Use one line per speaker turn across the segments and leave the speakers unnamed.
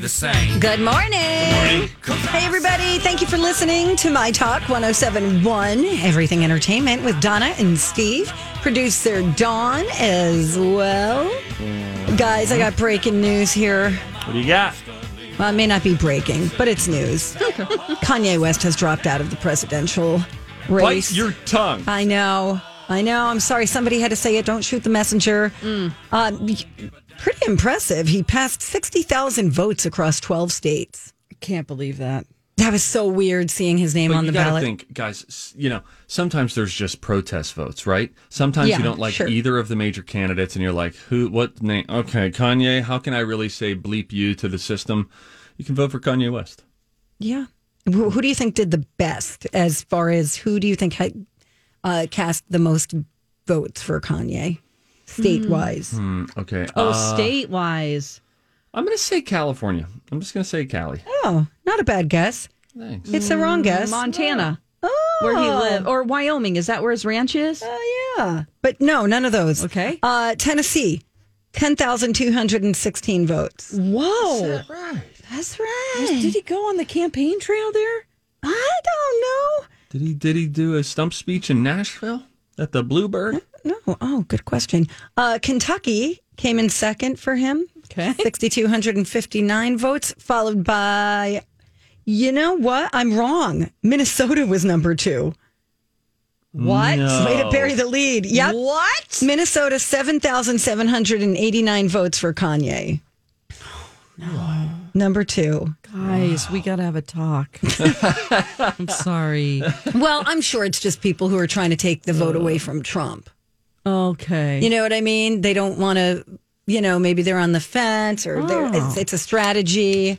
The same.
Good morning. Hey, everybody. Thank you for listening to My Talk 1071, Everything Entertainment with Donna and Steve. Producer Dawn as well. Guys, I got breaking news here.
What do you got?
Well, it may not be breaking, but it's news. Kanye West has dropped out of the presidential race.
Bite your tongue.
I know. I know. I'm sorry. Somebody had to say it. Don't shoot the messenger. Um, pretty impressive. He passed 60,000 votes across 12 states.
Can't believe that.
That was so weird seeing his name
But
on the
gotta
ballot.
think, guys. You know, sometimes there's just protest votes, right? Sometimes
Yeah,
you don't like
sure.
either of the major candidates, and you're like, "Who? What name? Okay, Kanye. How can I really say bleep you to the system?" You can vote for Kanye West.
Yeah. Who, who do you think did the best as far as who do you think had uh, cast the most votes for Kanye state wise?
Hmm, okay.
Oh,
uh,
state wise.
I'm gonna say California. I'm just gonna say Cali.
Oh, not a bad guess.
Thanks.
It's the wrong guess.
Montana,
Oh.
where he lived, or Wyoming. Is that where his ranch is?
Oh, yeah. But no, none of those.
Okay.
Uh, Tennessee, 10,216 votes.
Whoa,
Right.
That's right.
did he go on the campaign trail there?
I don't know.
Did he? Did he do a stump speech in Nashville at the Bluebird?
No. Oh, good question. Uh, Kentucky came in second for him.
Okay.
6,259 votes, followed by, you know what? I'm wrong. Minnesota was number two.
What?
No.
Way to bury the lead. Yep.
What?
Minnesota, 7,789 votes for Kanye. No. Number two.
Guys, we gotta have a talk. I'm sorry.
Well, I'm sure it's just people who are trying to take the vote away from Trump.
Okay.
You know what I mean? They don't want to, you know, maybe they're on the fence or they're, it's, it's a strategy.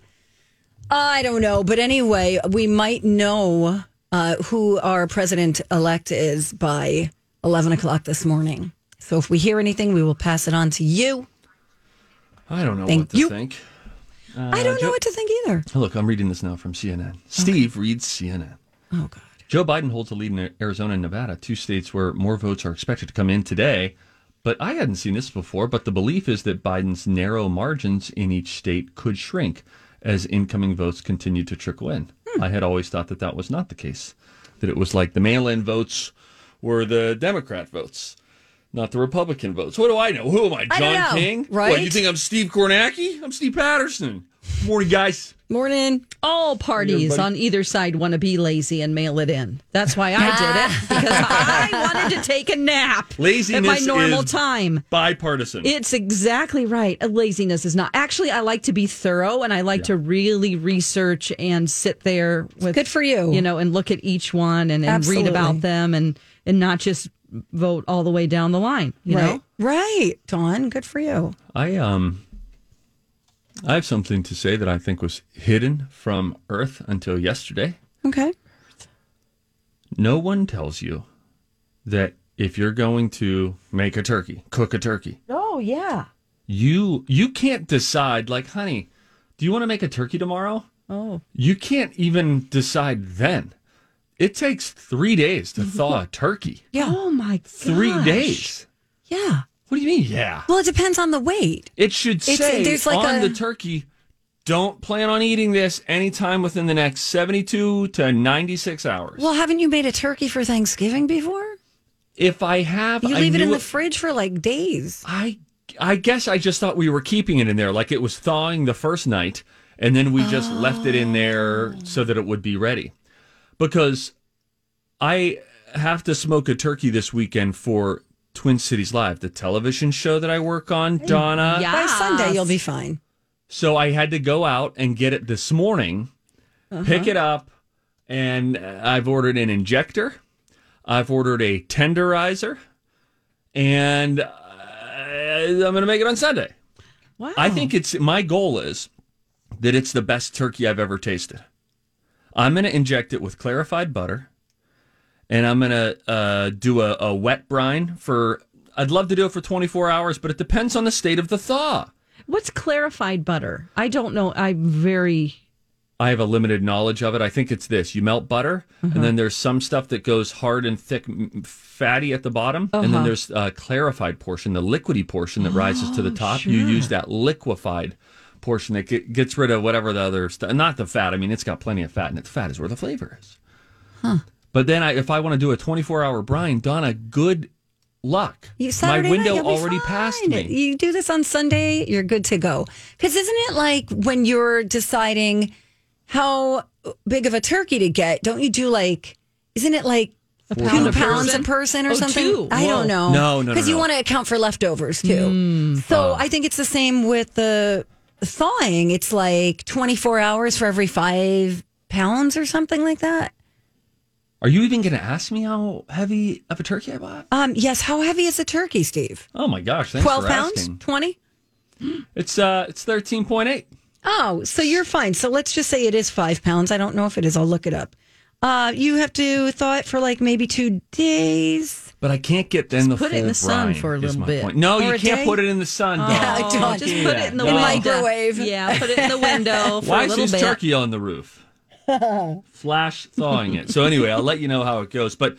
I don't know. But anyway, we might know uh, who our president elect is by 11 o'clock this morning. So if we hear anything, we will pass it on to you.
I don't know
Thank
what to
you.
think.
I don't know what to think either.
Oh, Look, I'm reading this now from CNN. Steve reads CNN.
Oh, God.
Joe Biden holds a lead in Arizona and Nevada, two states where more votes are expected to come in today. But I hadn't seen this before. But the belief is that Biden's narrow margins in each state could shrink as incoming votes continue to trickle in. Hmm. I had always thought that that was not the case. That it was like the mail-in votes were the Democrat votes, not the Republican votes. What do I know? Who am I,
I
John
know,
King?
right?
What, you think I'm Steve Kornacki? I'm Steve Patterson. Morning, guys.
Morning.
All parties
everybody.
on either side want to be lazy and mail it in. That's why I did it because I wanted to take a nap Laziness at my normal
is
time.
bipartisan.
It's exactly right. Uh, Laziness is not. Actually, I like to be thorough and I like to really research and sit there with
Good for you.
You know, and look at each one and, and read
Absolutely.
about them and and not just vote all the way down the line. You
right.
know,
Right. Dawn, good for you.
I um I have something to say that I think was hidden from Earth until yesterday.
Okay.
No one tells you that if you're going to make a turkey, cook a turkey,
Oh yeah.
you you can't decide like, honey, do you want to make a turkey tomorrow?
Oh.
You can't even decide then. It takes three days to thaw a turkey.
Yeah.
Oh my.
Three days.
Yeah.
What do you mean? Yeah.
Well, it depends on the weight.
It should
It's-
say
there's like
on
a-
the turkey, don't plan on eating this anytime within the next 72 to 96 hours.
Well, haven't you made a turkey for Thanksgiving before?
if I have,
You
I
leave it in
knew
the fridge for like days.
I, I guess I just thought we were keeping it in there. Like it was thawing the first night. and then we just left it in there oh. so that it would be ready. Because I have to smoke a turkey this weekend for Twin Cities Live, the television show that I work on, Donna.
Yeah.
By Sunday, you'll be fine.
So I had to go out and get it this morning, pick it up, and I've ordered an injector. I've ordered a tenderizer, and uh, I'm going to make it on Sunday.
Wow.
I think it's my goal is that it's the best turkey I've ever tasted. I'm going to inject it with clarified butter, and I'm going to uh, do a, a wet brine for. I'd love to do it for 24 hours, but it depends on the state of the thaw.
What's clarified butter? I don't know. I'm very.
I have a limited knowledge of it. I think it's this: you melt butter, and then uh-huh. there's some stuff that goes hard and thick, fatty at the bottom, and then uh-huh. there's a clarified portion, the liquidy portion that rises to the oh, top. You use that liquefied portion that get, gets rid of whatever the other stuff. Not the fat. I mean, it's got plenty of fat, and the fat is where the flavor is. But then, I, if I want to do a 24 hour brine, Donna, good luck.
You
My window
night,
already passed me.
You do this on Sunday, you're good to go. Because isn't it like when you're deciding how big of a turkey to get? Don't you do like? Isn't it like
A
two
pound a person?
a person or
Oh,
something?
two.
I
Whoa.
don't know.
No, no, no,
Because you want to account for leftovers too. Hmm. so I think it's the same with the thawing. It's like 24 hours for every five pounds or something like that.
Are you even going to ask me how heavy of a turkey I bought?
Um, yes. How heavy is a turkey, Steve?
Oh my gosh! Thanks
12
for
pounds? 20?
It's uh, it's thirteen point eight.
Oh, so you're fine. So let's just say it is five pounds. I don't know if it is. I'll look it up. Uh, you have to thaw it for like maybe two days.
But I can't get then the
put it in the sun for a little bit.
point. No,
Or
you can't
day?
put it in the sun.
Yeah,
Dawn.
don't
Don't
just put it in the
No.
Microwave.
Yeah, put it in the window for
Why
a
is
little
his
bit.
turkey on the roof? Flash thawing it. So anyway, I'll let you know how it goes. But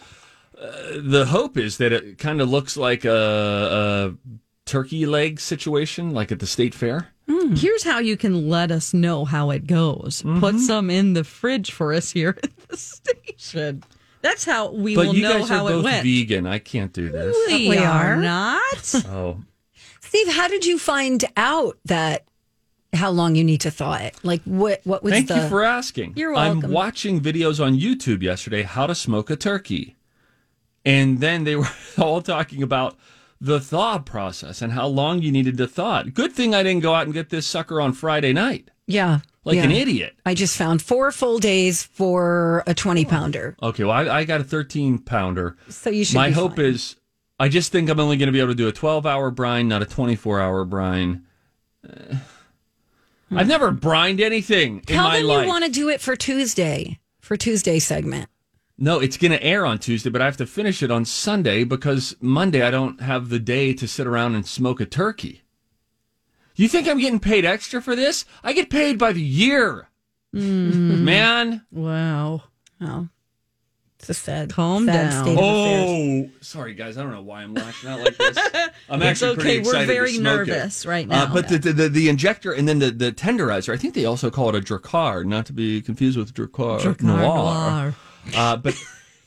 uh, the hope is that it kind of looks like a, a turkey leg situation, like at the state fair.
Here's how you can let us know how it goes.
Mm-hmm.
Put some in the fridge for us here at the station. That's how we
But
will
you
know
guys
how
are
it
both
went.
vegan. I can't do this.
We,
We
are
are.
not.
Oh,
Steve, how did you find out that how long you need to thaw it? Like what? What was the
Thank
the?
you for asking.
You're welcome.
I'm watching videos on YouTube yesterday how to smoke a turkey. And then they were all talking about the thaw process and how long you needed to thaw it. Good thing I didn't go out and get this sucker on Friday night
yeah,
like
yeah.
an idiot.
I just found four full days for a twenty pounder.
Okay, well, I, I got a 13 pounder.
So you should.
My hope
fine.
is I just think I'm only going to be able to do a 12 hour brine, not a 24 hour brine. Eh. I've mm-hmm. never brined anything in
Tell
my
them
life.
you want to do it for Tuesday for Tuesday segment.
No, it's going to air on Tuesday, but I have to finish it on Sunday because Monday I don't have the day to sit around and smoke a turkey. You think I'm getting paid extra for this? I get paid by the year. Mm. Man.
Wow.
Oh, it's a sad,
Calm
sad
down.
state of.
Oh, sorry guys. I don't know why I'm lashing out like this. I'm
It's
actually
okay.
pretty
We're
excited to
very
smoke it.
nervous right
Uh,
now.
but the, the, the the injector and then the, the tenderizer. I think they also call it a Dracar, not to be confused with Drakkar,
Drakkar
Noir.
Noir.
Uh, but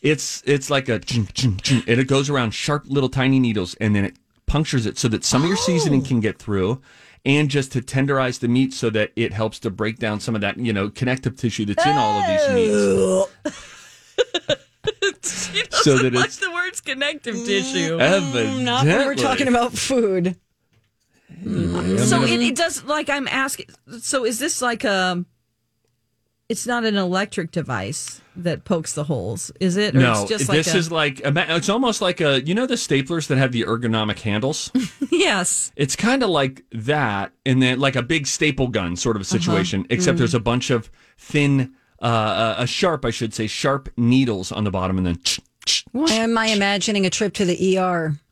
it's it's like a ching, ching, ching, and it goes around sharp little tiny needles, and then it punctures it so that some of your seasoning can get through, and just to tenderize the meat so that it helps to break down some of that you know connective tissue that's in all of these meats. so that
Like
it's
the words connective mm. tissue. Mm.
evidently.
Not when we're talking about food. Mm.
So it, it does like I'm asking. So is this like a? It's not an electric device that pokes the holes, is it? Or
No,
it's just like
this
a,
is like it's almost like a you know the staplers that have the ergonomic handles.
yes.
it's kind of like that, and then like a big staple gun sort of a situation, except there's a bunch of thin, uh, uh, a sharp, I should say, sharp needles on the bottom, and then
Why am I imagining a trip to the ER?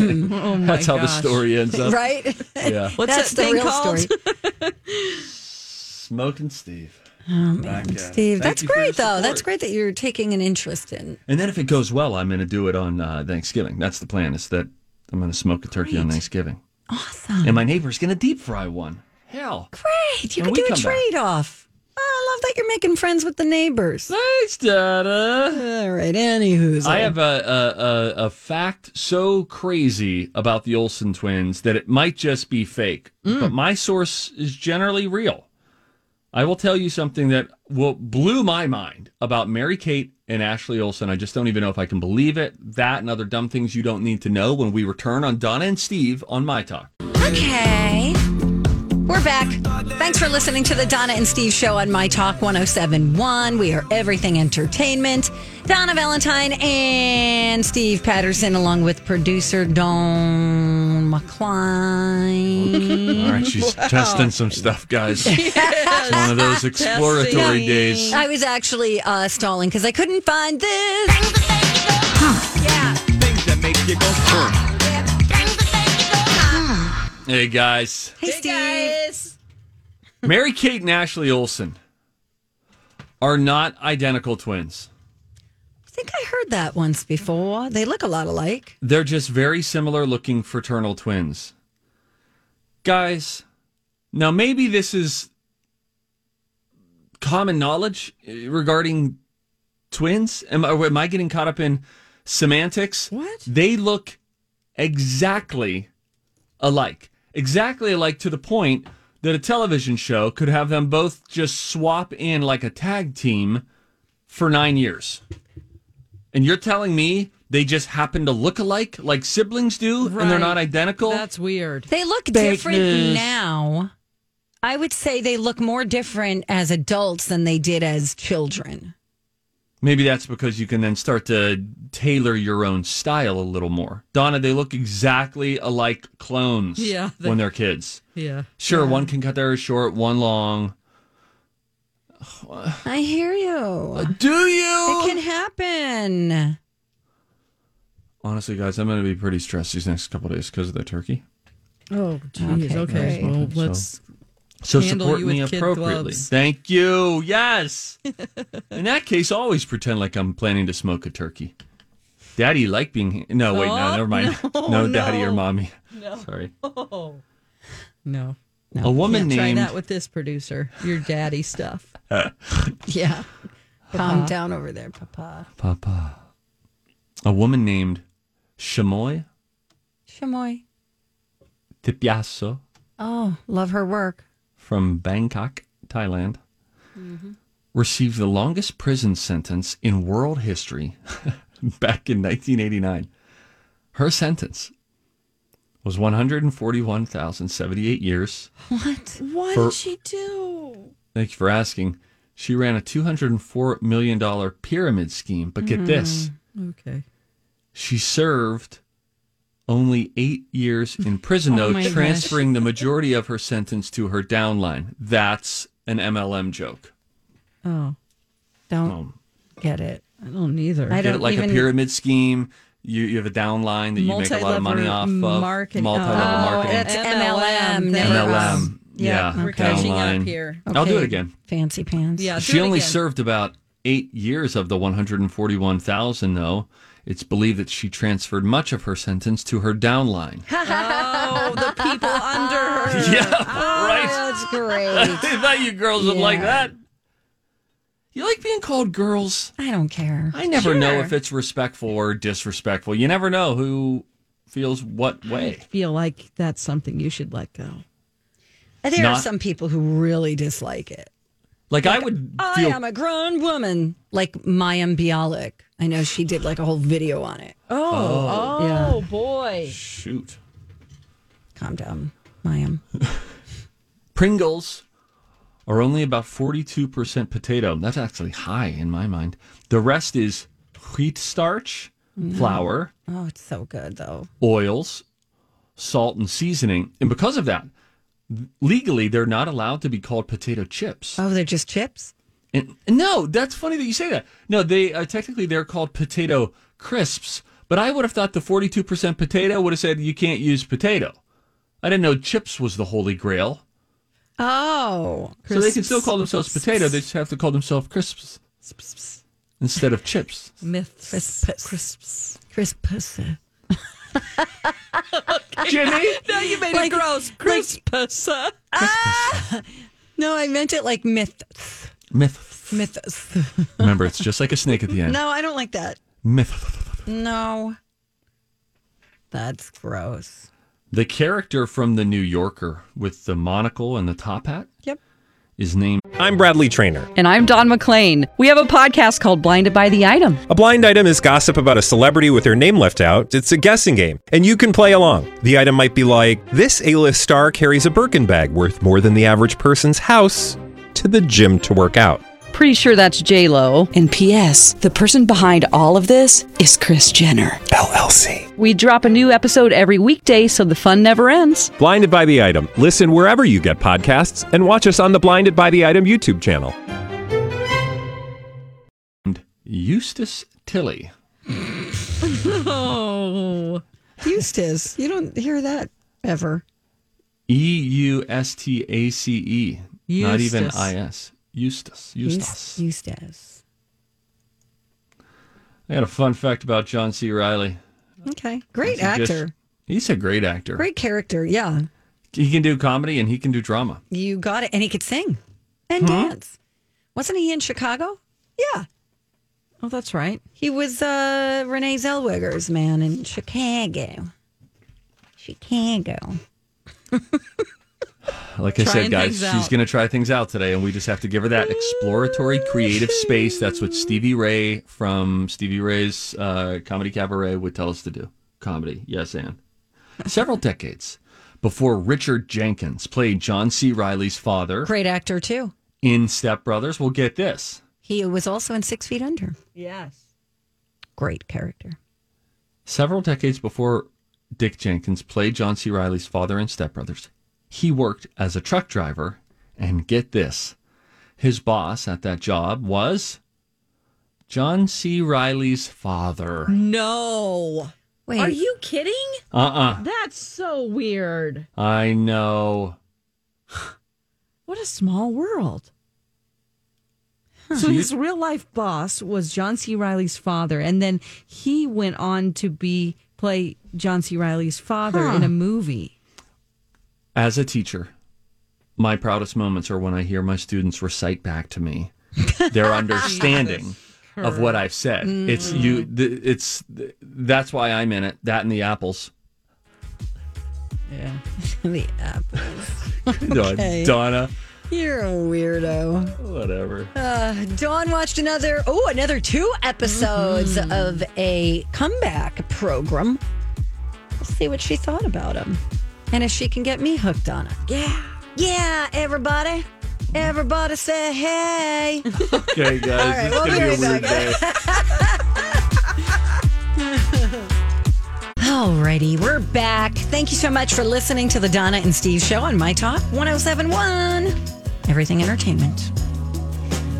Oh my
that's how the
gosh.
story ends up.
Right?
Yeah,
What's
That's
that
the
thing
real
called?
story.
smoking Steve. Back at it.
Steve,
Thank
that's
you for your
great, though.
support.
That's great that you're taking an interest in.
And then if it goes well, I'm going to do it on uh, Thanksgiving. That's the plan. Is that I'm going to smoke a turkey on Thanksgiving.
Awesome.
And my neighbor's going to deep fry one. Hell,
Great. You
When
can
we
do a
come back.
trade off. I love that you're making friends with the neighbors.
thanks, Dada.
All right. Anywho,
I have a, a, a, a fact so crazy about the Olsen twins that it might just be fake,
Mm.
but my source is generally real. I will tell you something that will blew my mind about Mary Kate and Ashley Olsen. I just don't even know if I can believe it. That and other dumb things you don't need to know when we return on Donna and Steve on My Talk.
Okay. We're back. Thanks for listening to the Donna and Steve show on My Talk 1071. We are everything entertainment. Donna Valentine and Steve Patterson, along with producer Dawn McCline.
All right, she's testing some stuff, guys. It's one of those exploratory
Testing.
days.
I was actually uh, stalling because I couldn't find this. Yeah.
Things that make you go, huh.
Hey, guys.
Hey, Steve.
Mary Kate and Ashley Olsen are not identical twins.
I think I heard that once before. They look a lot alike.
They're just very similar looking fraternal twins. Guys, now maybe this is common knowledge regarding twins. Am I, am I getting caught up in semantics?
What?
They look exactly alike. Exactly like to the point that a television show could have them both just swap in like a tag team for nine years. And you're telling me they just happen to look alike like siblings do and they're not identical?
That's weird.
They look
Fake
different now. I would say they look more different as adults than they did as children.
Maybe that's because you can then start to tailor your own style a little more. Donna, they look exactly alike clones
Yeah, they-
when they're kids.
Yeah.
Sure, one can cut their hair short, one long.
I hear you.
Uh, do you?
It can happen.
Honestly, guys, I'm going to be pretty stressed these next couple days because of the turkey.
Oh, geez.
Okay,
Okay. Well,
So-
let's.
So support me appropriately.
gloves.
Thank you. Yes. In that case, always pretend like I'm planning to smoke a turkey. Daddy like being no wait no
Oh,
never mind
no,
no, daddy or
no.
mommy sorry
Oh. No.
a woman
Can't try
named
that with this producer. Your daddy stuff.
Yeah. Calm down over there, Papa.
Papa a woman named Shamoy
Chamoy.
Thipyaso
Oh, love her work.
From Bangkok, Thailand, received the longest prison sentence in world history back in 1989. Her sentence was 141,078 years.
What?
What
For-
did she do?
Thank you for asking. She ran a $204 million pyramid scheme, but get this mm-hmm.
Okay.
she served only eight years in prison, though,
my gosh.
transferring the majority of her sentence to her downline. That's an MLM joke.
Oh,
Don't
Um,
get it.
I don't either.
I
get
don't
like
even.
a pyramid scheme. You you have a downline that you make a lot of money off
Multi-level
of.
market-
Multi-level
Oh,
marketing.
It's
MLM.
MLM. never
MLM.
was.
Yeah.
We're
okay.
catching up here.
I'll do it again.
Fancy pants.
Yeah.
She only
again.
served about eight years of the 141,000, though. It's believed that she transferred much of her sentence to her downline.
Oh, the people under her.
yeah, oh, right.
That's great.
I thought you girls would like that. You like being called girls?
I don't care.
I never know if it's respectful or disrespectful. You never know who feels what way.
Feel like that's something you should let go.
There are some people who really dislike it.
Like I would
I
feel
am a grown woman, like Mayim Bialik. I know she did like a whole video on it.
Oh, oh, oh
Yeah.
boy.
shoot.
Calm down, Mayim.
Pringles are only about 42% potato. That's actually high in my mind. The rest is wheat starch, mm. flour,
Oh, it's so good though.
oils, salt, and seasoning. And because of that, legally, they're not allowed to be called potato chips.
Oh, they're just chips.
And no, that's funny that you say that. No, they uh, technically they're called potato crisps, but I would have thought the 42% potato would have said you can't use potato. I didn't know chips was the holy grail.
Oh,
So they can still call themselves potato, they just have to call themselves crisps instead of chips.
Myths.
Crisps.
Crisps.
crisps.
Jimmy?
No, you made
Like-
it gross. Crisps.
No, I meant it like myths.
Myth.
Myths.
Remember, it's just like a snake at the end.
No, I don't like that.
Myth.
No, that's gross.
The character from The New Yorker with the monocle and the top hat
Yep.
is named.
I'm Bradley Trainer.
And I'm Don McClain. We have a podcast called Blinded by the Item.
A blind item is gossip about a celebrity with their name left out. It's a guessing game, and you can play along. The item might be like this: A-list star carries a Birkin bag worth more than the average person's house to the gym to work out.
Pretty sure that's J Lo. And P.S. The person behind all of this is Kris Jenner
LLC.
We drop a new episode every weekday, so the fun never ends.
Blinded by the item. Listen wherever you get podcasts, and watch us on the Blinded by the Item YouTube channel.
And Eustace Tilly.
Oh,
Eustace. You don't hear that ever.
E U S T A C E. Not even
Eustace.
I S. Eustace. Eustace.
Eustace.
I got a fun fact about John C. Reilly.
Okay. Great
That's
actor.
just- He's a great actor.
Great character. Yeah.
He can do comedy and he can do drama.
You got it. And he could sing and
Hmm?
dance. Wasn't he in Chicago? Yeah.
oh, that's right.
He was uh, Renee Zellweger's man in Chicago. Chicago.
Like I said, guys, she's going to try things out today, and we just have to give her that exploratory creative space. That's what Stevie Ray from Stevie Ray's uh, Comedy Cabaret would tell us to do. Comedy, yes, and several decades before Richard Jenkins played John C. Reilly's father
Great actor, too.
in Step Brothers. Well, get this.
He was also in Six Feet Under.
Yes.
Great character.
Several decades before Dick Jenkins played John C. Reilly's father in Step Brothers, he worked as a truck driver. And get this his boss at that job was John C. Reilly's father.
No.
Wait.
Are you kidding?
Uh uh
That's so weird.
I know.
What a small world. So his real life boss was John C. Reilly's father, and then he went on to be play John C. Reilly's father in a movie.
As a teacher, my proudest moments are when I hear my students recite back to me their understanding of what I've said. It's you. th- It's that's why I'm in it. That and the apples.
Yeah.
the apples.
Don- Donna,
You're a weirdo.
whatever.
Uh, Dawn watched another, oh, another two episodes of a comeback program. We'll see what she thought about them. And if she can get me hooked on it. Yeah. Yeah, everybody. Everybody say hey.
Okay, guys,
right,
it's
we'll
gonna
be
be a
right
weird day.
Alrighty, we're back. Thank you so much for listening to the Donna and Steve show on My Talk 1071. Everything Entertainment.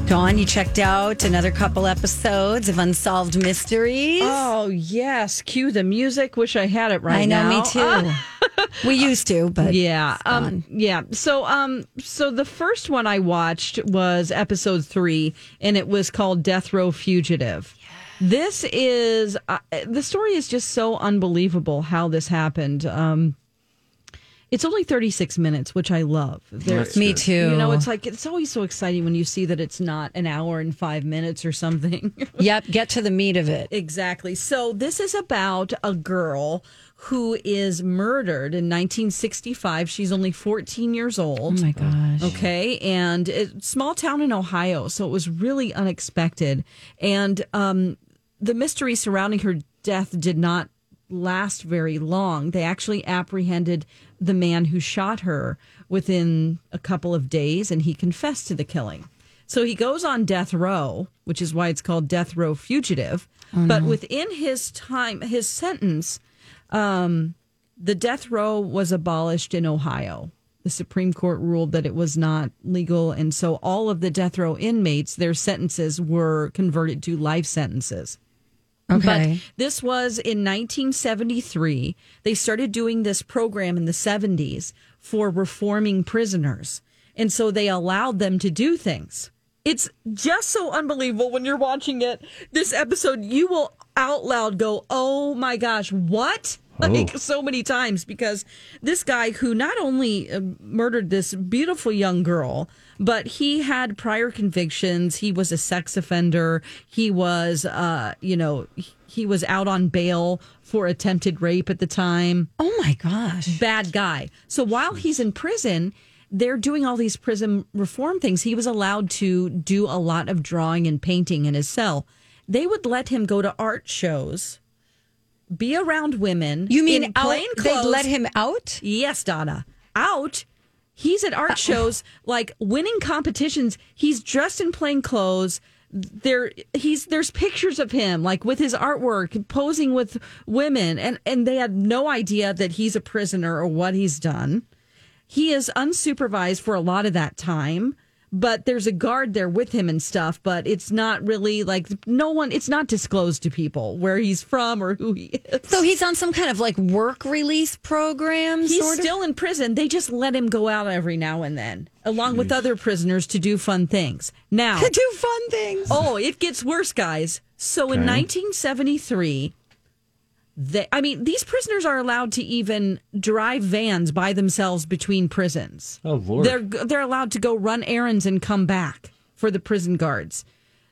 Dawn, you checked out another couple episodes of Unsolved Mysteries.
Oh yes, cue the music. Wish I had it right
I know,
now.
me too. we used to, but
yeah um yeah so um so the first one i watched was episode three and it was called death row fugitive this is uh, the story is just so unbelievable how this happened um it's only 36 minutes which i love There-
That's
me too.
you know it's like it's always so exciting when you see that it's not an hour and five minutes or something
yep, get to the meat of it.
Exactly. So this is about a girl who is murdered in 1965. She's only 14 years old.
Oh my gosh.
Okay, and it, small town in Ohio, so it was really unexpected. And um, the mystery surrounding her death did not last very long. They actually apprehended the man who shot her within a couple of days, and he confessed to the killing. So he goes on death row, which is why it's called death row fugitive. But within his time, his sentence, um, the death row was abolished in Ohio. The Supreme Court ruled that it was not legal, and so all of the death row inmates, their sentences were converted to life sentences.
Okay.
But this was in 1973. They started doing this program in the 70s for reforming prisoners. And so they allowed them to do things. It's just so unbelievable when you're watching it. This episode, you will out loud go, Oh my gosh, what? Like
Oh.
so many times because this guy who not only uh, murdered this beautiful young girl, but he had prior convictions. He was a sex offender. He was, uh, you know, he- he was out on bail for attempted rape at the time
Oh my gosh.
bad guy. So while he's in prison, they're doing all these prison reform things. He was allowed to do a lot of drawing and painting in his cell. They would let him go to art shows, be around women.
You mean
in
out?
plain
They
clothes.
let him out?
Yes, Donna. Out. He's at art uh, shows, like winning competitions. He's dressed in plain clothes. There, he's there's pictures of him, like with his artwork, posing with women, and and they had no idea that he's a prisoner or what he's done. He is unsupervised for a lot of that time, but there's a guard there with him and stuff. But it's not really like no one. It's not disclosed to people where he's from or who he is.
So he's on some kind of like work release program.
He's
sort of?
still in prison. They just let him go out every now and then, along with other prisoners to do fun things. Now,
to do fun things.
oh, it gets worse, guys. So in 1973, they, I mean, these prisoners are allowed to even drive vans by themselves between prisons.
Oh, Lord.
They're they're allowed to go run errands and come back for the prison guards.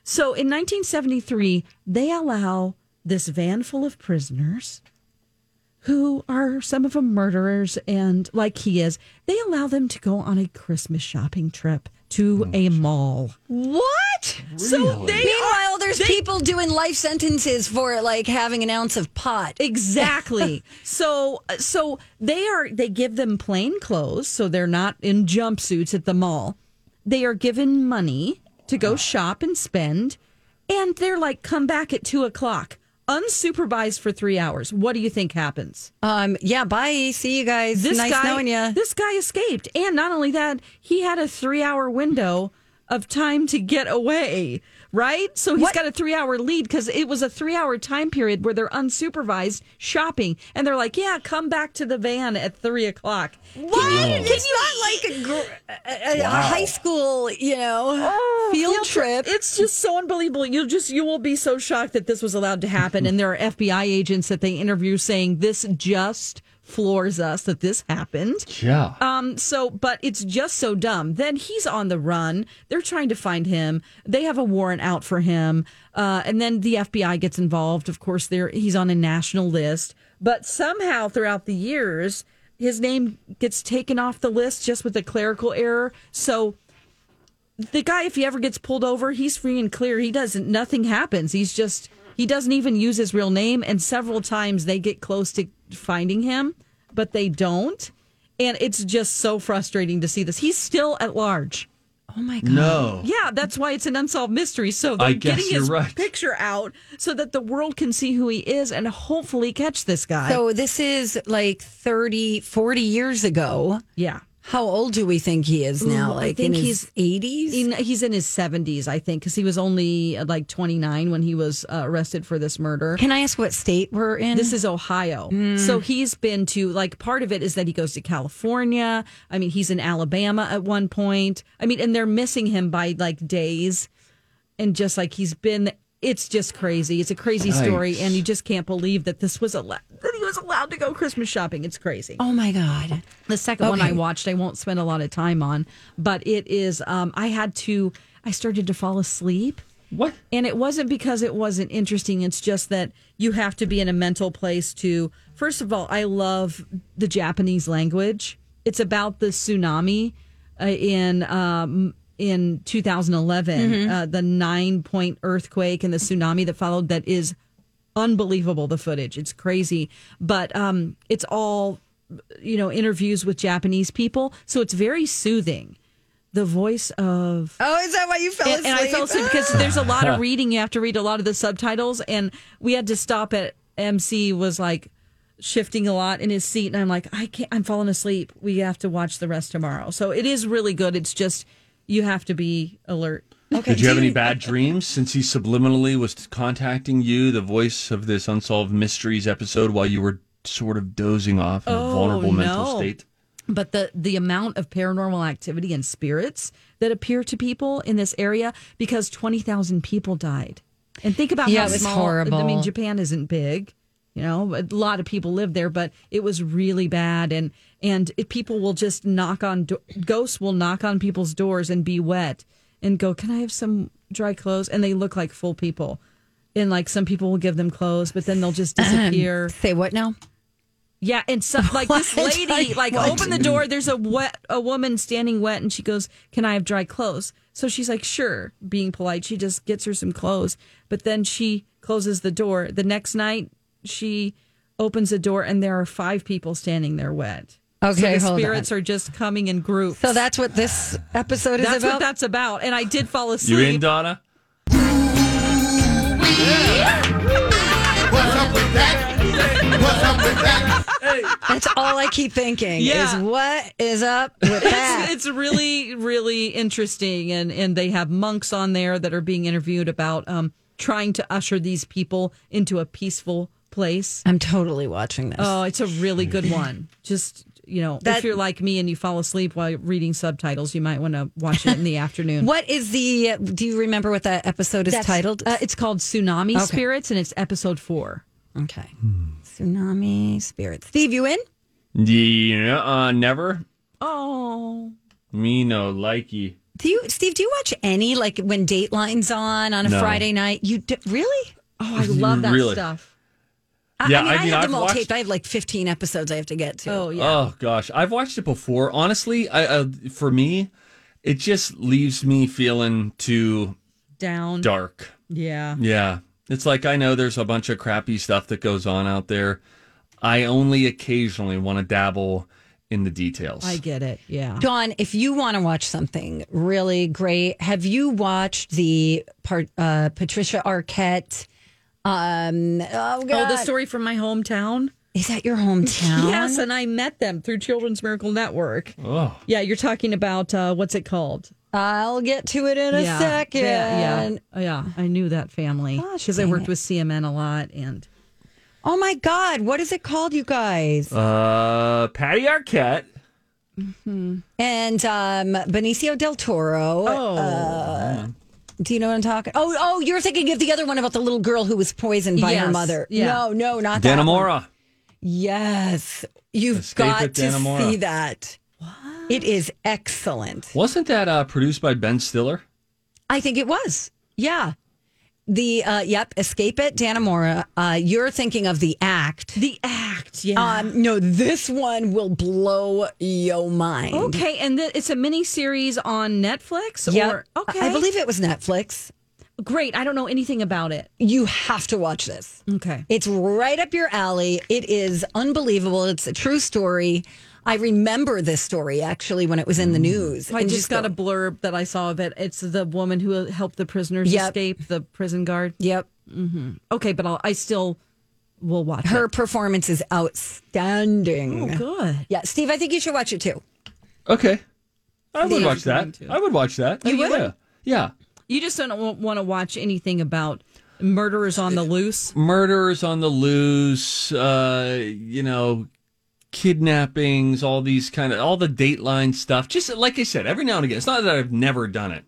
So in 1973, they allow this van full of prisoners who are some of them murderers and like he is, they allow them to go on a Christmas shopping trip to oh, a mall.
What?
So they
Meanwhile, there's
they-
people doing life sentences for like having an ounce of pot.
Exactly. so so they are they give them plain clothes, so they're not in jumpsuits at the mall. They are given money to go ah. shop and spend, and they're like, come back at two o'clock, unsupervised for three hours. What do you think happens?
Um, yeah, bye. See you guys.
This
nice
guy,
knowing you.
This guy escaped, and not only that, he had a three-hour window of time to get away. Right, so he's
What?
got a three-hour lead because it was a three-hour time period where they're unsupervised shopping, and they're like, "Yeah, come back to the van at three o'clock."
What? It's not like a, gr- a, a- a high school, you know, oh, field, trip.
It's just so unbelievable. You'll just you will be so shocked that this was allowed to happen. And there are FBI agents that they interview saying this just floors us that this happened.
Yeah.
Um, so, but it's just so dumb. Then he's on the run. They're trying to find him. They have a warrant out for him. Uh, and then the FBI gets involved. Of course, there he's on a national list. But somehow throughout the years, his name gets taken off the list just with a clerical error. So the guy, if he ever gets pulled over, he's free and clear. He doesn't, nothing happens. He's just, he doesn't even use his real name. And several times they get close to finding him, but they don't. And it's just so frustrating to see this. He's still at large.
oh my god.
no.
Yeah, that's why it's an unsolved mystery. So they're
I guess
getting
you're
his
right.
picture out so that the world can see who he is and hopefully catch this guy.
So this is like 30, 40 years ago.
yeah.
How old do we think he is now?
Ooh, I
like
think
in his
he's-
80s?
He's in his 70s, I think, because he was only uh, like 29 when he was uh, arrested for this murder.
Can I ask what state we're in?
This is Ohio. So he's been to, like, part of it is that he goes to California. I mean, he's in Alabama at one point. I mean, and they're missing him by like days. And just like he's been, it's just crazy. It's a crazy story. And you just can't believe that this was a. was allowed to go Christmas shopping. It's crazy.
Oh my god.
The second one I watched, I won't spend a lot of time on, but it is, um, I had to, I started to fall asleep.
What?
And it wasn't because it wasn't interesting. It's just that you have to be in a mental place to, first of all, I love the Japanese language. It's about the tsunami uh, in, um, in 2011, uh, the nine point earthquake and the tsunami that followed that is unbelievable the footage it's crazy but um it's all you know interviews with japanese people so it's very soothing the voice of
Oh, is that why you fell
and,
asleep?
and I fell asleep because there's a lot of reading. You have to read a lot of the subtitles, and we had to stop at MC was like shifting a lot in his seat, and I'm like, I can't. I'm falling asleep. We have to watch the rest tomorrow. So it is really good. It's just you have to be alert.
Okay.
Did you have any bad dreams since he subliminally was contacting you, the voice of this Unsolved Mysteries episode, while you were sort of dozing off in a
Oh,
vulnerable mental state?
but the the amount of paranormal activity and spirits that appear to people in this area because 20,000 people died. And think about
Yeah,
how
it
small
horrible.
I mean Japan isn't big, you know, a lot of people live there, but it was really bad and and it, people will just knock on do- ghosts will knock on people's doors and be wet and go, "Can I have some dry clothes?" and they look like full people. And like some people will give them clothes, but then they'll just disappear.
Say what now?
Yeah, and so, like this lady, like
What?
open the door. There's a wet, a woman standing wet, and she goes, "Can I have dry clothes?" So she's like, "Sure." Being polite, she just gets her some clothes, but then she closes the door. The next night, she opens the door, and there are five people standing there wet.
Okay,
so the
hold
spirits
on.
are just coming in groups.
So that's what this episode is
that's
about.
what that's about. And I did fall asleep.
You
asleep.
in, Donna?
What's up with that? What's up with that?
That's all I keep thinking.
Yeah.
Is what is up with that?
it's, it's really really interesting and and they have monks on there that are being interviewed about um trying to usher these people into a peaceful place
I'm totally watching this.
oh it's a really good one just you know
That-
if you're like me and you fall asleep while reading subtitles you might want to watch it in the afternoon
what is the? Do you remember what that episode is
That's-
titled?
uh, it's called tsunami
Okay.
spirits and it's episode four
okay. Tsunami spirits. Steve, you in?
Yeah, uh, never.
oh
Me no likey.
Do you, Steve? Do you watch any like when Dateline's on on a
No.
Friday night? You do, really?
oh i love that
Really?
stuff
I,
Yeah,
I mean,
I
I,
mean,
have
I've
them all
watched-
taped. I have like 15 episodes I have to get to.
oh yeah
Oh gosh, I've watched it before. Honestly, I, uh, for me, it just leaves me feeling too
down
dark.
yeah
Yeah, it's like I know there's a bunch of crappy stuff that goes on out there. I only occasionally want to dabble in the details.
i get it yeah
Dawn, if you want to watch something really great, have you watched the part uh, Patricia Arquette? Um, oh God,
oh the story from my hometown
is that your hometown?
Yes, and I met them through Children's Miracle Network.
oh,
Yeah, you're talking about uh, what's it called?
I'll get to it in a
yeah,
second.
Yeah, yeah, Oh, yeah. I knew that family because I worked
it.
with CMN a lot, and
Oh my God, what is it called, you guys?
uh, Patty Arquette.
and um, Benicio del Toro.
oh,
Do you know what I'm talking? Oh, oh, you're thinking of the other one about the little girl who was poisoned by her mother.
yeah.
No, no, not that. one.
Dannemora.
Yes, you've
Escape
got to
Dannemora.
see that. It is excellent.
Wasn't that uh, produced by Ben Stiller?
I think it was. Yeah. The uh, yep, Escape at Dannemora. Uh, you're thinking of the act.
the act. Yeah.
Um, no, this one will blow your mind.
okay, and th- it's a mini series on Netflix.
Yeah.
Or, okay.
I believe it was Netflix.
Great. I don't know anything about it.
You have to watch this.
Okay.
It's right up your alley. It is unbelievable. It's a true story. I remember this story actually when it was in the news.
I
And
just got
go-
a blurb that I saw of it. It's the woman who helped the prisoners
Yep.
escape, the prison guard.
Yep.
Okay, but I'll, I still will watch
Her
it.
performance is outstanding.
Oh, good.
Yeah, Steve, I think you should watch it too.
Okay, I would watch that. I would watch that.
You would?
Yeah. Yeah.
You just don't want to watch anything about murderers on the loose.
Murderers on the loose, uh, you know, kidnappings, all these kind of all the Dateline stuff. Just like I said, every now and again. It's not that I've never done it,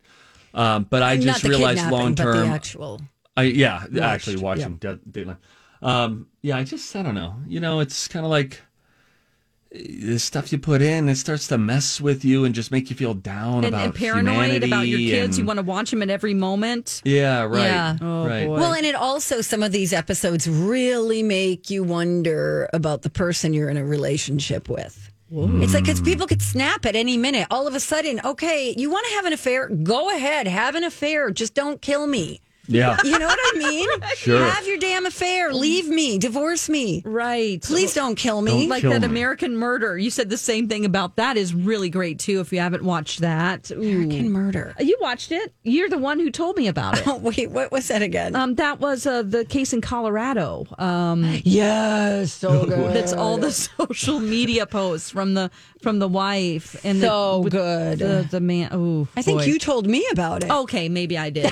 um, but I just realized long term.
actual.
I yeah, actually watching Da- Dateline. Um, yeah, I just I don't know. You know, it's kind of like the stuff you put in. It starts to mess with you and just make you feel down
And,
about
and paranoid about your
humanity
kids. You want to watch them at every moment.
Yeah, right.
Yeah.
Oh,
right.
boy.
Well, and it also, some of these episodes really make you wonder about the person you're in a relationship with. It's like, because people could snap at any minute. All of a sudden, okay, you want to have an affair? Go ahead, have an affair. Just don't kill me.
Yeah.
You know what I mean?
Sure.
Have your damn affair. Leave me. Divorce me.
Right.
Please don't kill me.
Don't
Like
kill
that
me.
American Murder. You said the same thing about that. Is really great too. If you haven't watched that, Ooh.
American murder.
you watched it. You're the one who told me about it.
Oh, wait, what was that again?
Um, that was uh, the case in Colorado. Um,
yes, so good.
that's all the social media posts from the from the wife and
So
the,
good.
The, the man. Oh,
I think
boy.
you told me about it.
Okay, maybe I did.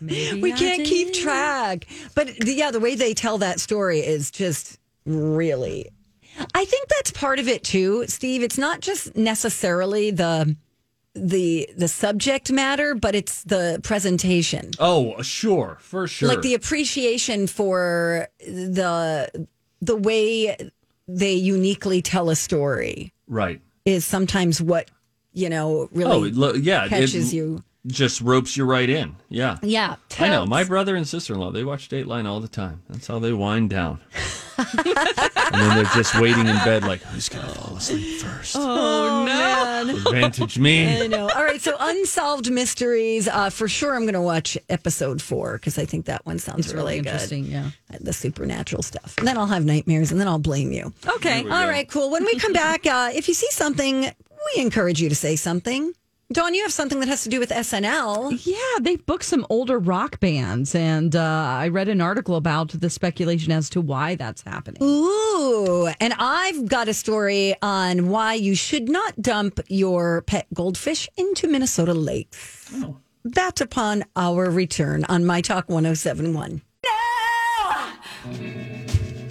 Maybe
we
I
can't keep track. But the, yeah, the way they tell that story is just really. I think that's part of it too, Steve. It's not just necessarily the the the subject matter, but it's the presentation.
Oh, sure, for sure.
Like the appreciation for the the way they uniquely tell a story
right.
is sometimes what you know
Oh,
really
it lo- yeah.
catches
it
you.
Just ropes you right in. Yeah.
Yeah,
I know. My brother and sister in law, they watch Dateline all the time. That's how they wind down. and then they're just waiting in bed, like, who's going to fall asleep first?
Oh, no.
Advantage me.
I know. All right. So, unsolved mysteries. Uh, for sure, I'm going to watch episode four because I think that one sounds
It's really
good.
interesting, yeah.
Uh, The supernatural stuff. And then I'll have nightmares and then I'll blame you.
Okay.
All right. Cool. When we come back, uh, if you see something, we encourage you to say something. Dawn, you have something that has to do with SNL.
Yeah, they've booked some older rock bands, and uh, I read an article about the speculation as to why that's happening.
Ooh, and I've got a story on why you should not dump your pet goldfish into Minnesota lakes. That's upon our return on My Talk 1071.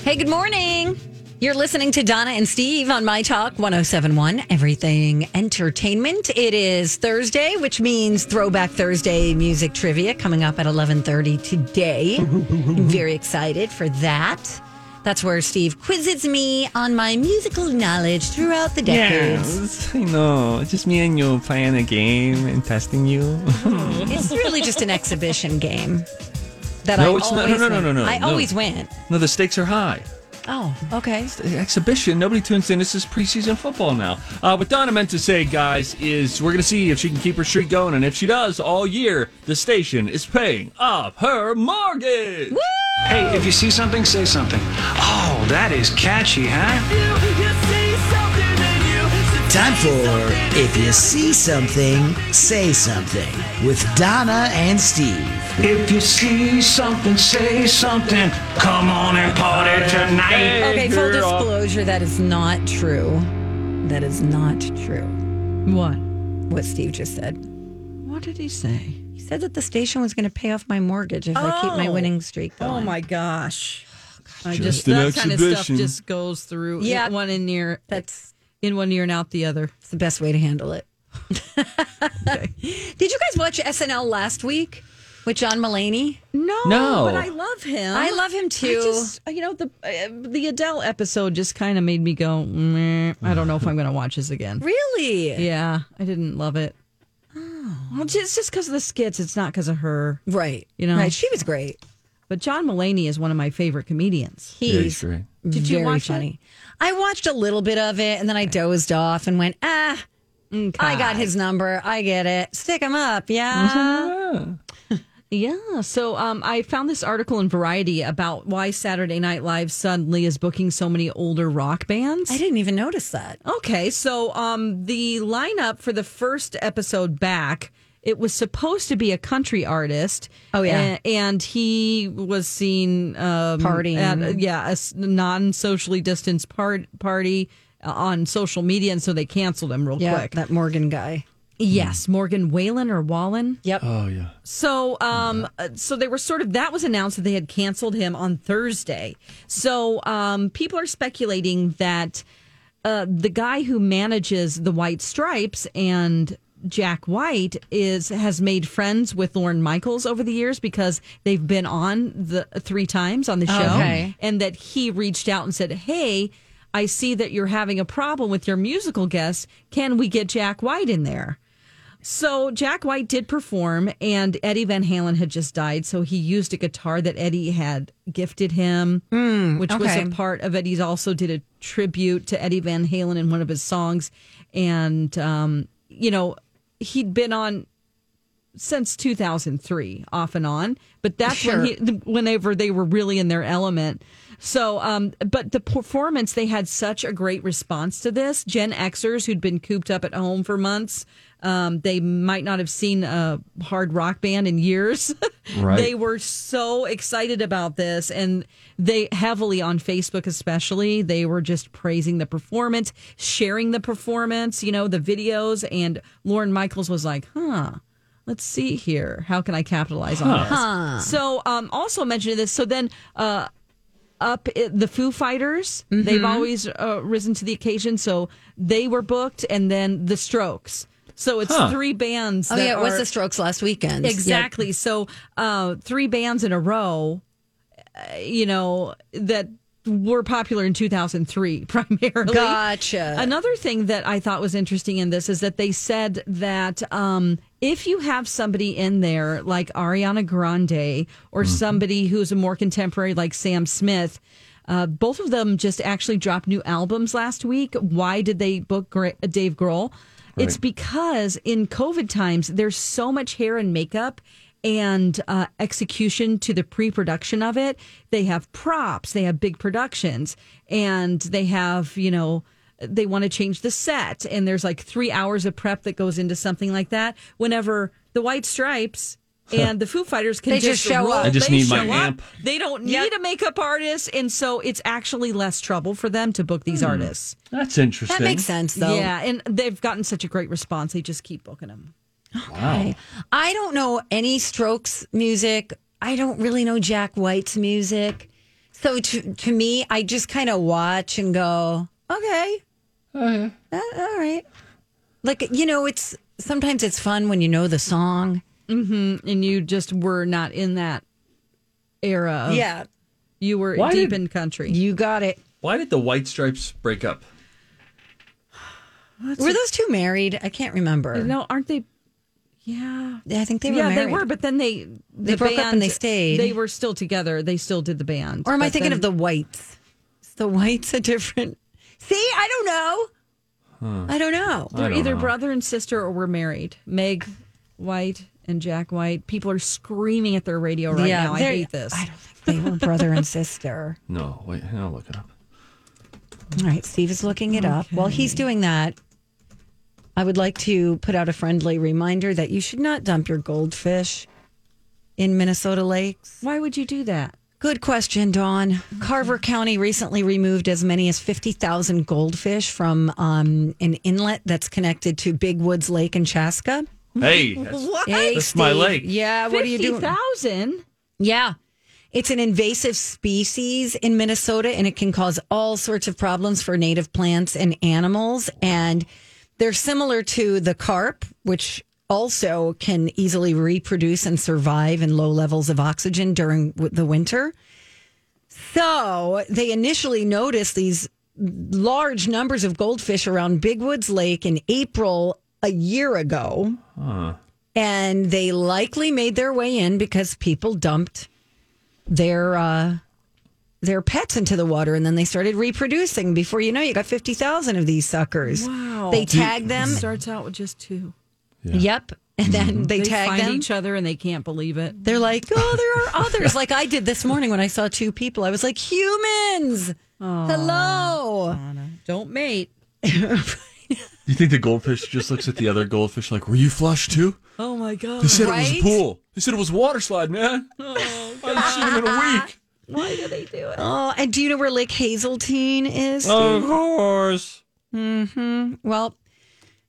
Hey, good morning. You're listening to Donna and Steve on My Talk 1071, Everything Entertainment. It is Thursday, which means Throwback Thursday music trivia coming up at 11:30 today. I'm very excited for that. That's where Steve quizzes me on my musical knowledge throughout the decades.
I know. It's Just me and you playing a game and testing you.
It's really just an exhibition game. That
No,
I
it's not- no, no, no, no, no,
I
no.
always win.
no, the stakes are high.
Oh, okay.
The exhibition. Nobody tunes in. This is preseason football now. Uh, what Donna meant to say, guys, is we're going to see if she can keep her streak going. And if she does all year, the station is paying off her mortgage.
Hey, if you see something, say something. Oh, that is catchy, huh?
Time for If You See Something, Say Something with Donna and Steve.
If you see something, say something. Come on and party tonight.
Okay, full disclosure, that is not true. That is not true.
What?
What Steve just said.
What did he say?
He said that the station was going to pay off my mortgage if I keep my
Oh.
winning streak oh going.
Oh my gosh! I
Just
just,
an
that kind of stuff
exhibition.
just goes through.
Yeah.
one in ear,
That's
in one ear and out the other.
it's the best way to handle it. Did you guys watch SNL last week with John Mulaney?
No,
No.
but I love him.
I love him too.
I just, you know, the uh, the Adele episode just kind of made me go. Meh, I don't know if I'm going to watch this again.
Really?
Yeah, I didn't love it. Oh, well, just just because of the skits. It's not because of her.
Right.
You know.
right. She was great.
But John Mulaney is one of my favorite comedians.
Yeah, he's
He's
great.
Did you
very
watch it?
funny. I watched a little bit of it and then I dozed off and went, ah, I got his number. I get it. Stick him up. Yeah.
Yeah. So um, I found this article in Variety about why Saturday Night Live suddenly is booking so many older rock bands.
I didn't even notice that.
Okay, so um, the lineup for the first episode back, it was supposed to be a country artist.
Oh, yeah.
a- and, he was seen um,
Partying.
at yeah a s- non-socially distanced part party uh, on social media, and so they canceled him real
Yeah.
quick.
That Morgan guy.
Yes, Morgan Whalen or Wallen.
Yep.
Oh, yeah.
So, um, uh, so they were sort of that was announced that they had canceled him on Thursday. So, um, people are speculating that uh, the guy who manages the White Stripes and Jack White is has made friends with Lorne Michaels over the years because they've been on the three times on the show,
Okay.
and that he reached out and said, "Hey." I see that you're having a problem with your musical guests. Can we get Jack White in there? So Jack White did perform, and Eddie Van Halen had just died. So he used a guitar that Eddie had gifted him, which was a part of it. He also did a tribute to Eddie Van Halen in one of his songs, and um, you know he'd been on since 2003 off and on but that's
Sure.
when he whenever they were really in their element so um but the performance they had such a great response to this gen xers who'd been cooped up at home for months um they might not have seen a hard rock band in years
Right.
they were so excited about this and they heavily on facebook especially they were just praising the performance sharing the performance you know the videos and lorne michaels was like huh let's see here how can i capitalize on this so um also mentioning this so then uh up i- the Foo Fighters. They've always uh, risen to the occasion, so they were booked, and then the Strokes. So it's
Huh.
three bands.
Oh,
that
yeah. It was the strokes last weekend.
Exactly. So uh, three bands in a row, uh, you know, that were popular in 2003 primarily.
Gotcha.
Another thing that I thought was interesting in this is that they said that um, if you have somebody in there like Ariana Grande or somebody who's a more contemporary like Sam Smith, Uh, both of them just actually dropped new albums last week. Why did they book Gra- Dave Grohl? It's because in COVID times, there's so much hair and makeup and uh, execution to the pre production of it. They have props, they have big productions, and they have, you know, they want to change the set. And there's like three hours of prep that goes into something like that. Whenever the White Stripes and the Foo Fighters can
They just show
roll-
up.
I just
they
need my
show up.
amp.
They don't need
Yep.
a makeup artist. And so it's actually less trouble for them to book these artists.
That's interesting.
That makes sense, though.
Yeah. And they've gotten such a great response. They just keep booking them.
Okay. I don't know any Strokes music. I don't really know Jack White's music. So to to me, I just kind of watch and go, okay, Uh, all right. Like you know, it's sometimes it's fun when you know the song. Mm-hmm.
And you just were not in that era. Of,
yeah,
You were
Why
deep
did-
in country.
you got it.
Why did the White Stripes break up?
Were those two married? I can't remember.
no, aren't they? Yeah.
I think they were
yeah,
married.
they were, but then they
They
the
broke up and they stayed.
They were still together. They still did the band.
Or am I thinking
then-
of the Whites? Is the Whites a different? See, I don't know. I don't know.
They're
don't
either
know.
brother and sister or were married. Meg White and Jack White. People are screaming at their radio right now. I hate this.
I don't think they were brother and sister.
No, wait, I'll look it up.
All right, Steve is looking it up. While he's doing that, I would like to put out a friendly reminder that you should not dump your goldfish in Minnesota lakes.
Why would you do that?
Good question, Dawn. Carver County recently removed as many as 50,000 goldfish from um, an inlet that's connected to Big Woods Lake in Chaska.
Hey, that's,
Hey,
that's my
Steve.
lake.
Yeah, what are you doing?
thousand.
Yeah. It's an invasive species in Minnesota and it can cause all sorts of problems for native plants and animals. And they're similar to the carp, which also can easily reproduce and survive in low levels of oxygen during the winter. So they initially noticed these large numbers of goldfish around Big Woods Lake in April a year ago. And they likely made their way in because people dumped their uh, their pets into the water, and then they started reproducing. Before you know, you got fifty thousand of these suckers.
Wow.
They tag them.
It Starts out with just two.
Yep, and then they,
They
tag
find
them.
each other and they can't believe it.
They're like, oh, there are others. like I did this morning when I saw two people. I was like, humans. Hello.
Don't mate.
You think the goldfish just looks at the other goldfish like, "Were you flushed too?"
Oh my god.
They said it was a pool. They said it was a water slide, man. I haven't seen him in a week.
Why do they do it?
Oh, and do you know where Lake Hazeltine is?
Of course. Hmm.
Well,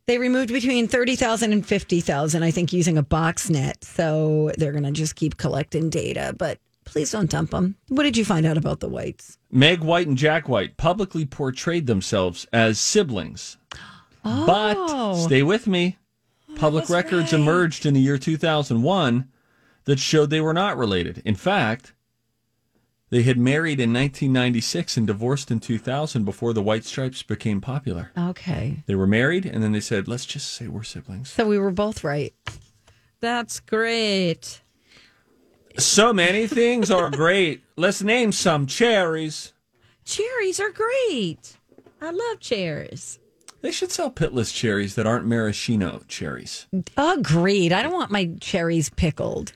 they removed between 30,000 and 50,000, I think, using a box net. So they're going to just keep collecting data, but please don't dump them. What did you find out about the whites?
Meg White and Jack White publicly portrayed themselves as siblings. But oh. stay with me. Public records emerged in the year 2001 that showed they were not related. In fact, they had married in 1996 and divorced in 2000 before the White Stripes became popular.
Okay.
They were married and then they said, let's just say we're siblings.
So we were both right.
That's great.
So many things are great. Let's name some cherries.
Cherries are great. I love cherries.
They should sell pitless cherries that aren't maraschino cherries.
Agreed. I don't want my cherries pickled.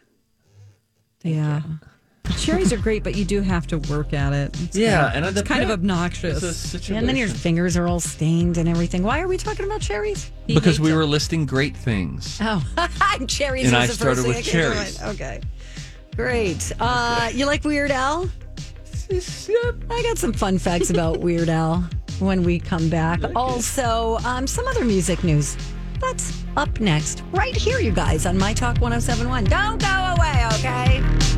Yeah. Cherries are great, but you do have to work at it. It's
Yeah,
kind of,
and
it's kind of obnoxious.
And then your fingers are all stained and everything. Why are we talking about cherries?
because we were listing great things.
Oh, cherries
And
was
I
the
started
first thing
with
that came
cherries.
mind. Okay. Great. Uh, you like Weird Al? I got some fun facts about Weird Al when we come back. Also, um, some other music news. That's up next, right here, you guys, on My Talk 1071. Don't go away, okay?